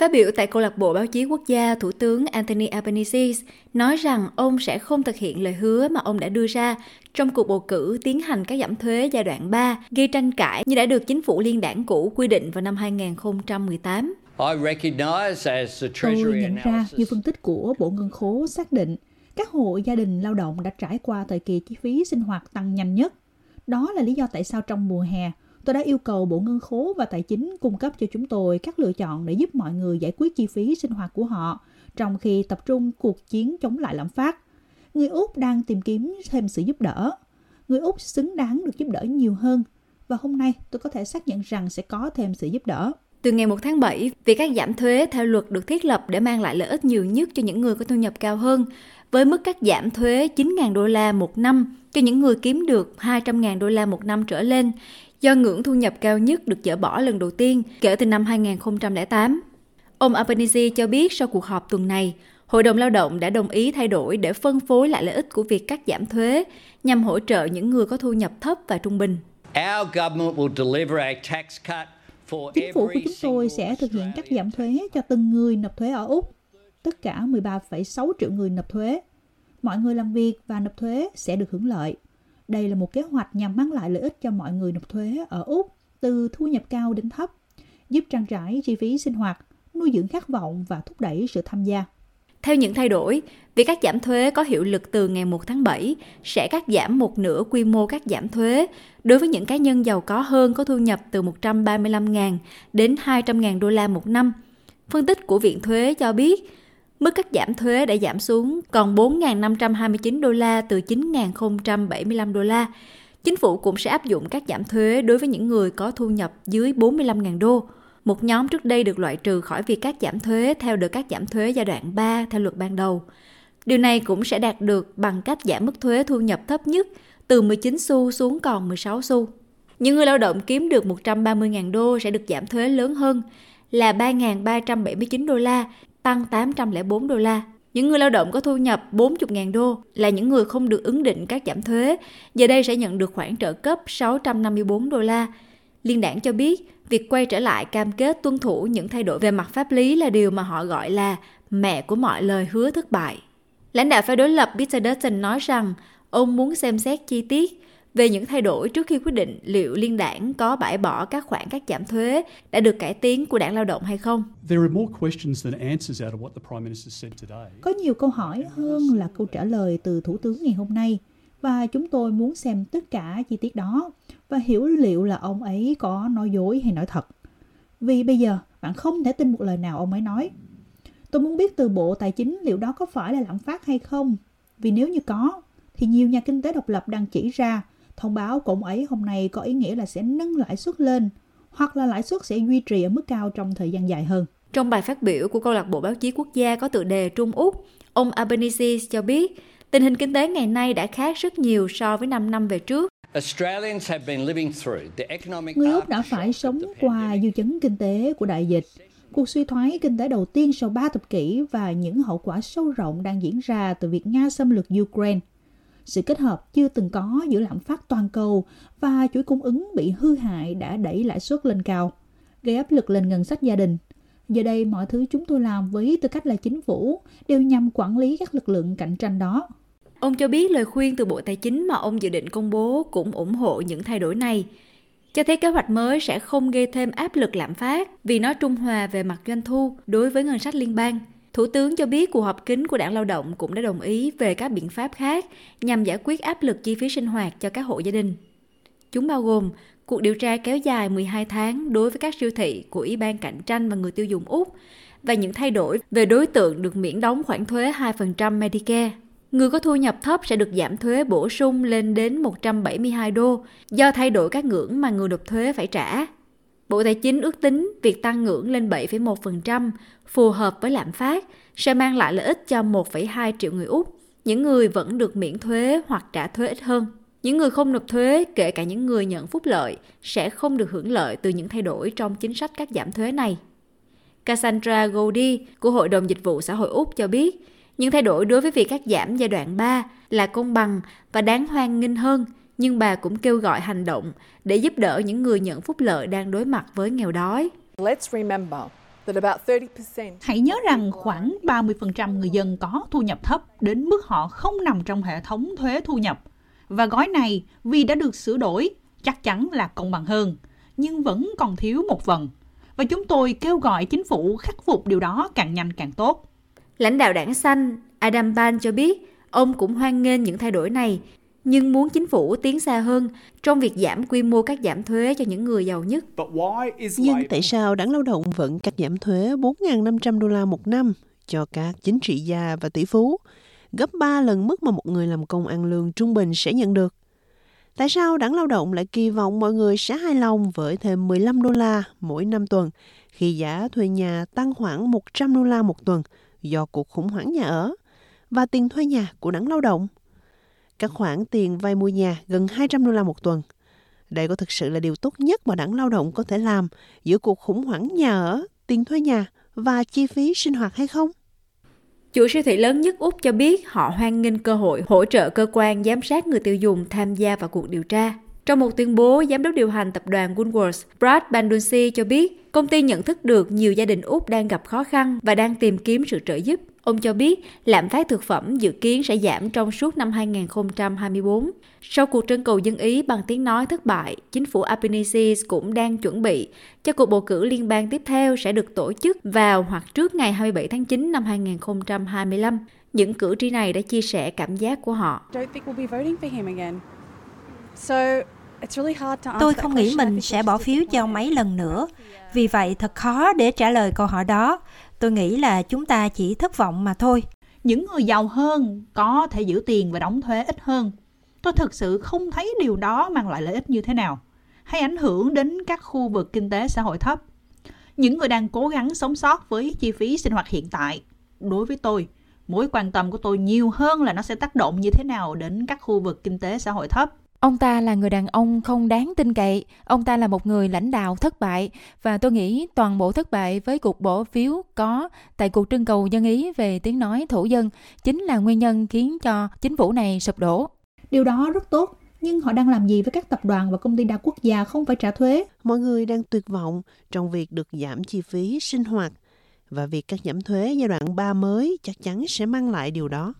Phát biểu tại câu lạc bộ báo chí quốc gia, Thủ tướng Anthony Albanese nói rằng ông sẽ không thực hiện lời hứa mà ông đã đưa ra trong cuộc bầu cử tiến hành các giảm thuế giai đoạn 3 gây tranh cãi như đã được chính phủ liên đảng cũ quy định vào năm 2018. Tôi nhận ra như phân tích của Bộ Ngân khố xác định các hộ gia đình lao động đã trải qua thời kỳ chi phí sinh hoạt tăng nhanh nhất. Đó là lý do tại sao trong mùa hè, tôi đã yêu cầu Bộ Ngân khố và Tài chính cung cấp cho chúng tôi các lựa chọn để giúp mọi người giải quyết chi phí sinh hoạt của họ, trong khi tập trung cuộc chiến chống lại lạm phát. Người Úc đang tìm kiếm thêm sự giúp đỡ. Người Úc xứng đáng được giúp đỡ nhiều hơn. Và hôm nay tôi có thể xác nhận rằng sẽ có thêm sự giúp đỡ. Từ ngày 1 tháng 7, việc cắt giảm thuế theo luật được thiết lập để mang lại lợi ích nhiều nhất cho những người có thu nhập cao hơn, với mức cắt giảm thuế 9.000 đô la một năm cho những người kiếm được 200.000 đô la một năm trở lên, do ngưỡng thu nhập cao nhất được dỡ bỏ lần đầu tiên kể từ năm 2008. Ông Albanese cho biết sau cuộc họp tuần này, Hội đồng lao động đã đồng ý thay đổi để phân phối lại lợi ích của việc cắt giảm thuế nhằm hỗ trợ những người có thu nhập thấp và trung bình. Our government will deliver a tax cut. Chính phủ của chúng tôi sẽ thực hiện cắt giảm thuế cho từng người nộp thuế ở Úc. Tất cả 13,6 triệu người nộp thuế. Mọi người làm việc và nộp thuế sẽ được hưởng lợi. Đây là một kế hoạch nhằm mang lại lợi ích cho mọi người nộp thuế ở Úc từ thu nhập cao đến thấp, giúp trang trải chi phí sinh hoạt, nuôi dưỡng khát vọng và thúc đẩy sự tham gia. Theo những thay đổi, việc cắt giảm thuế có hiệu lực từ ngày 1 tháng 7 sẽ cắt giảm một nửa quy mô cắt giảm thuế đối với những cá nhân giàu có hơn có thu nhập từ 135.000 đến 200.000 đô la một năm. Phân tích của Viện Thuế cho biết, mức cắt giảm thuế đã giảm xuống còn 4.529 đô la từ 9.075 đô la. Chính phủ cũng sẽ áp dụng các giảm thuế đối với những người có thu nhập dưới 45.000 đô một nhóm trước đây được loại trừ khỏi việc cắt giảm thuế theo đợt cắt giảm thuế giai đoạn 3 theo luật ban đầu. Điều này cũng sẽ đạt được bằng cách giảm mức thuế thu nhập thấp nhất từ 19 xu xuống còn 16 xu. Những người lao động kiếm được 130.000 đô sẽ được giảm thuế lớn hơn là 3.379 đô la, tăng 804 đô la. Những người lao động có thu nhập 40.000 đô là những người không được ứng định các giảm thuế, giờ đây sẽ nhận được khoản trợ cấp 654 đô la. Liên đảng cho biết việc quay trở lại cam kết tuân thủ những thay đổi về mặt pháp lý là điều mà họ gọi là mẹ của mọi lời hứa thất bại. Lãnh đạo phe đối lập Peter Dutton nói rằng ông muốn xem xét chi tiết về những thay đổi trước khi quyết định liệu liên đảng có bãi bỏ các khoản cắt giảm thuế đã được cải tiến của đảng lao động hay không. Có nhiều câu hỏi hơn là câu trả lời từ Thủ tướng ngày hôm nay và chúng tôi muốn xem tất cả chi tiết đó và hiểu liệu là ông ấy có nói dối hay nói thật. Vì bây giờ bạn không thể tin một lời nào ông ấy nói. Tôi muốn biết từ Bộ Tài chính liệu đó có phải là lạm phát hay không. Vì nếu như có, thì nhiều nhà kinh tế độc lập đang chỉ ra thông báo của ông ấy hôm nay có ý nghĩa là sẽ nâng lãi suất lên hoặc là lãi suất sẽ duy trì ở mức cao trong thời gian dài hơn. Trong bài phát biểu của câu lạc bộ báo chí quốc gia có tựa đề Trung Úc, ông Albanese cho biết tình hình kinh tế ngày nay đã khác rất nhiều so với 5 năm về trước. Người Úc đã phải sống qua dư chấn kinh tế của đại dịch, cuộc suy thoái kinh tế đầu tiên sau 3 thập kỷ và những hậu quả sâu rộng đang diễn ra từ việc Nga xâm lược Ukraine. Sự kết hợp chưa từng có giữa lạm phát toàn cầu và chuỗi cung ứng bị hư hại đã đẩy lãi suất lên cao, gây áp lực lên ngân sách gia đình. Giờ đây mọi thứ chúng tôi làm với tư cách là chính phủ đều nhằm quản lý các lực lượng cạnh tranh đó. Ông cho biết lời khuyên từ Bộ Tài chính mà ông dự định công bố cũng ủng hộ những thay đổi này, cho thấy kế hoạch mới sẽ không gây thêm áp lực lạm phát vì nó trung hòa về mặt doanh thu đối với ngân sách liên bang. Thủ tướng cho biết cuộc họp kín của đảng lao động cũng đã đồng ý về các biện pháp khác nhằm giải quyết áp lực chi phí sinh hoạt cho các hộ gia đình. Chúng bao gồm cuộc điều tra kéo dài 12 tháng đối với các siêu thị của Ủy ban Cạnh tranh và Người tiêu dùng Úc và những thay đổi về đối tượng được miễn đóng khoản thuế 2% Medicare. Người có thu nhập thấp sẽ được giảm thuế bổ sung lên đến 172 đô do thay đổi các ngưỡng mà người nộp thuế phải trả. Bộ Tài chính ước tính việc tăng ngưỡng lên 7,1% phù hợp với lạm phát sẽ mang lại lợi ích cho 1,2 triệu người Úc. Những người vẫn được miễn thuế hoặc trả thuế ít hơn. Những người không nộp thuế, kể cả những người nhận phúc lợi, sẽ không được hưởng lợi từ những thay đổi trong chính sách các giảm thuế này. Cassandra Goldie của Hội đồng Dịch vụ Xã hội Úc cho biết, những thay đổi đối với việc cắt giảm giai đoạn 3 là công bằng và đáng hoan nghênh hơn, nhưng bà cũng kêu gọi hành động để giúp đỡ những người nhận phúc lợi đang đối mặt với nghèo đói. Let's remember Hãy nhớ rằng khoảng 30% người dân có thu nhập thấp đến mức họ không nằm trong hệ thống thuế thu nhập. Và gói này vì đã được sửa đổi chắc chắn là công bằng hơn, nhưng vẫn còn thiếu một phần. Và chúng tôi kêu gọi chính phủ khắc phục điều đó càng nhanh càng tốt. Lãnh đạo đảng xanh Adam Ban cho biết ông cũng hoan nghênh những thay đổi này nhưng muốn chính phủ tiến xa hơn trong việc giảm quy mô các giảm thuế cho những người giàu nhất. Nhưng tại sao đảng lao động vẫn cắt giảm thuế 4.500 đô la một năm cho các chính trị gia và tỷ phú, gấp 3 lần mức mà một người làm công ăn lương trung bình sẽ nhận được? Tại sao đảng lao động lại kỳ vọng mọi người sẽ hài lòng với thêm 15 đô la mỗi năm tuần khi giá thuê nhà tăng khoảng 100 đô la một tuần do cuộc khủng hoảng nhà ở và tiền thuê nhà của đảng lao động? các khoản tiền vay mua nhà gần 200 đô la một tuần. Đây có thực sự là điều tốt nhất mà đảng lao động có thể làm giữa cuộc khủng hoảng nhà ở, tiền thuê nhà và chi phí sinh hoạt hay không? Chủ siêu thị lớn nhất Úc cho biết họ hoan nghênh cơ hội hỗ trợ cơ quan giám sát người tiêu dùng tham gia vào cuộc điều tra. Trong một tuyên bố, giám đốc điều hành tập đoàn Woolworths Brad Banducci cho biết công ty nhận thức được nhiều gia đình Úc đang gặp khó khăn và đang tìm kiếm sự trợ giúp. Ông cho biết lạm phát thực phẩm dự kiến sẽ giảm trong suốt năm 2024. Sau cuộc trưng cầu dân Ý bằng tiếng nói thất bại, chính phủ Albanese cũng đang chuẩn bị cho cuộc bầu cử liên bang tiếp theo sẽ được tổ chức vào hoặc trước ngày 27 tháng 9 năm 2025. Những cử tri này đã chia sẻ cảm giác của họ. Tôi không nghĩ mình sẽ bỏ phiếu cho mấy lần nữa. Vì vậy thật khó để trả lời câu hỏi đó. Tôi nghĩ là chúng ta chỉ thất vọng mà thôi. Những người giàu hơn có thể giữ tiền và đóng thuế ít hơn. Tôi thực sự không thấy điều đó mang lại lợi ích như thế nào hay ảnh hưởng đến các khu vực kinh tế xã hội thấp. Những người đang cố gắng sống sót với chi phí sinh hoạt hiện tại, đối với tôi, mối quan tâm của tôi nhiều hơn là nó sẽ tác động như thế nào đến các khu vực kinh tế xã hội thấp. Ông ta là người đàn ông không đáng tin cậy, ông ta là một người lãnh đạo thất bại và tôi nghĩ toàn bộ thất bại với cuộc bỏ phiếu có tại cuộc trưng cầu dân Ý về tiếng nói thổ dân chính là nguyên nhân khiến cho chính phủ này sụp đổ. Điều đó rất tốt, nhưng họ đang làm gì với các tập đoàn và công ty đa quốc gia không phải trả thuế? Mọi người đang tuyệt vọng trong việc được giảm chi phí sinh hoạt và việc cắt giảm thuế giai đoạn 3 mới chắc chắn sẽ mang lại điều đó.